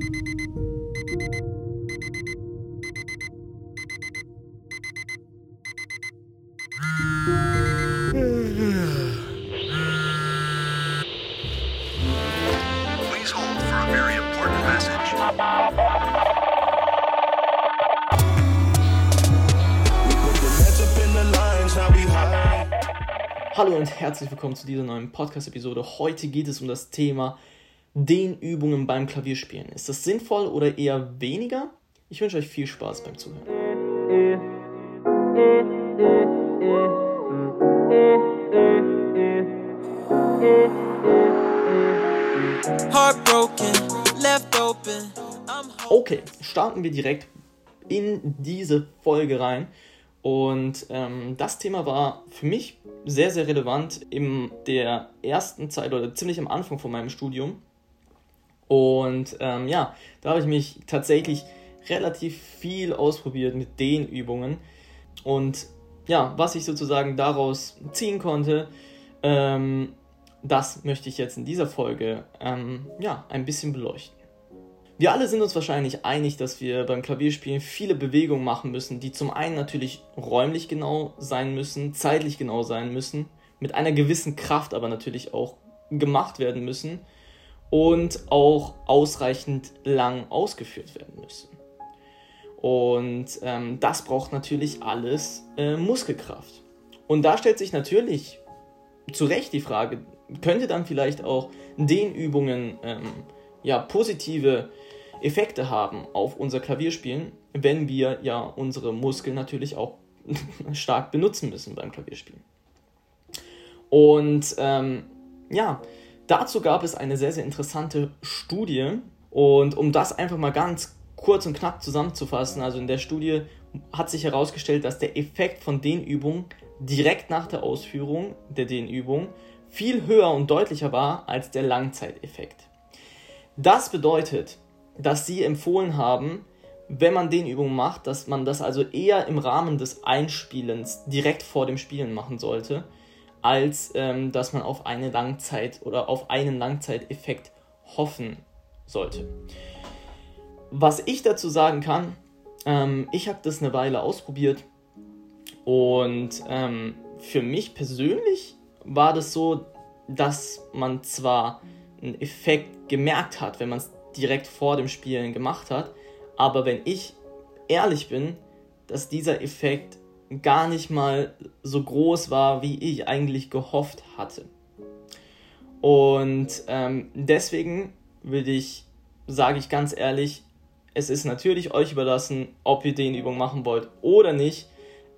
Hallo und herzlich willkommen zu dieser neuen Podcast-Episode. Heute geht es um das Thema Dehnübungen beim Klavierspielen. Ist das sinnvoll oder eher weniger? Ich wünsche euch viel Spaß beim Zuhören. Okay, starten wir direkt in diese Folge rein. Und ähm, das Thema war für mich sehr, sehr relevant in der ersten Zeit oder ziemlich am Anfang von meinem Studium. Und ähm, ja, da habe ich mich tatsächlich relativ viel ausprobiert mit den Übungen. Und ja, was ich sozusagen daraus ziehen konnte, ähm, das möchte ich jetzt in dieser Folge ähm, ja, ein bisschen beleuchten. Wir alle sind uns wahrscheinlich einig, dass wir beim Klavierspielen viele Bewegungen machen müssen, die zum einen natürlich räumlich genau sein müssen, zeitlich genau sein müssen, mit einer gewissen Kraft aber natürlich auch gemacht werden müssen und auch ausreichend lang ausgeführt werden müssen. Und ähm, das braucht natürlich alles äh, Muskelkraft. Und da stellt sich natürlich zu Recht die Frage, könnte dann vielleicht auch den Übungen ähm, ja, positive Effekte haben auf unser Klavierspielen, wenn wir ja unsere Muskeln natürlich auch stark benutzen müssen beim Klavierspielen. Und ähm, ja, dazu gab es eine sehr, sehr interessante Studie. Und um das einfach mal ganz kurz und knapp zusammenzufassen, also in der Studie hat sich herausgestellt, dass der Effekt von den Übungen direkt nach der Ausführung der Dehnübung viel höher und deutlicher war als der Langzeiteffekt. Das bedeutet, dass sie empfohlen haben, wenn man den Übungen macht, dass man das also eher im Rahmen des Einspielens direkt vor dem Spielen machen sollte, als ähm, dass man auf eine Langzeit oder auf einen Langzeiteffekt hoffen sollte. Was ich dazu sagen kann, ähm, ich habe das eine Weile ausprobiert und ähm, für mich persönlich war das so, dass man zwar einen Effekt gemerkt hat, wenn man es direkt vor dem Spielen gemacht hat, aber wenn ich ehrlich bin, dass dieser Effekt gar nicht mal so groß war, wie ich eigentlich gehofft hatte. Und ähm, deswegen will ich, sage ich ganz ehrlich, es ist natürlich euch überlassen, ob ihr den Übung machen wollt oder nicht.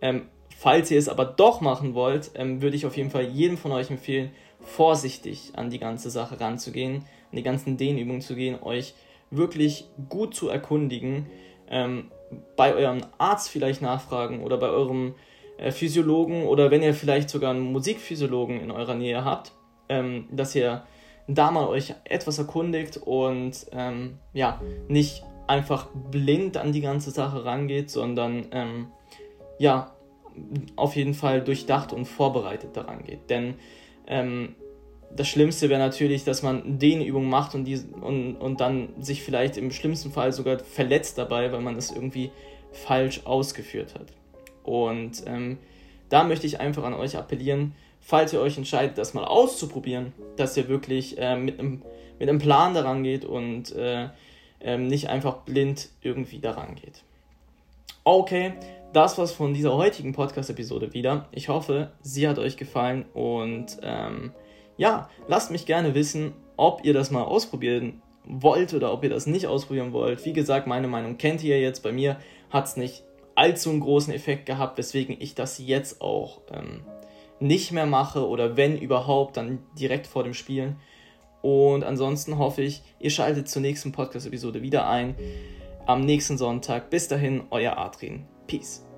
Ähm, falls ihr es aber doch machen wollt, ähm, würde ich auf jeden Fall jedem von euch empfehlen, vorsichtig an die ganze Sache ranzugehen, an die ganzen Dehnübungen zu gehen, euch wirklich gut zu erkundigen, ähm, bei eurem Arzt vielleicht nachfragen oder bei eurem äh, Physiologen oder wenn ihr vielleicht sogar einen Musikphysiologen in eurer Nähe habt, ähm, dass ihr da mal euch etwas erkundigt und ähm, ja, nicht einfach blind an die ganze Sache rangeht, sondern ähm, ja, auf jeden Fall durchdacht und vorbereitet daran geht. Denn ähm, das Schlimmste wäre natürlich, dass man den Übung macht und, die, und, und dann sich vielleicht im schlimmsten Fall sogar verletzt dabei, weil man es irgendwie falsch ausgeführt hat. Und ähm, da möchte ich einfach an euch appellieren, falls ihr euch entscheidet, das mal auszuprobieren, dass ihr wirklich äh, mit, einem, mit einem Plan daran geht und äh, äh, nicht einfach blind irgendwie daran geht. Okay, das war's von dieser heutigen Podcast-Episode wieder. Ich hoffe, sie hat euch gefallen und ähm, ja, lasst mich gerne wissen, ob ihr das mal ausprobieren wollt oder ob ihr das nicht ausprobieren wollt. Wie gesagt, meine Meinung kennt ihr jetzt. Bei mir hat es nicht allzu einen großen Effekt gehabt, weswegen ich das jetzt auch ähm, nicht mehr mache oder wenn überhaupt, dann direkt vor dem Spielen. Und ansonsten hoffe ich, ihr schaltet zur nächsten Podcast-Episode wieder ein. Am nächsten Sonntag. Bis dahin, euer Adrian. Peace.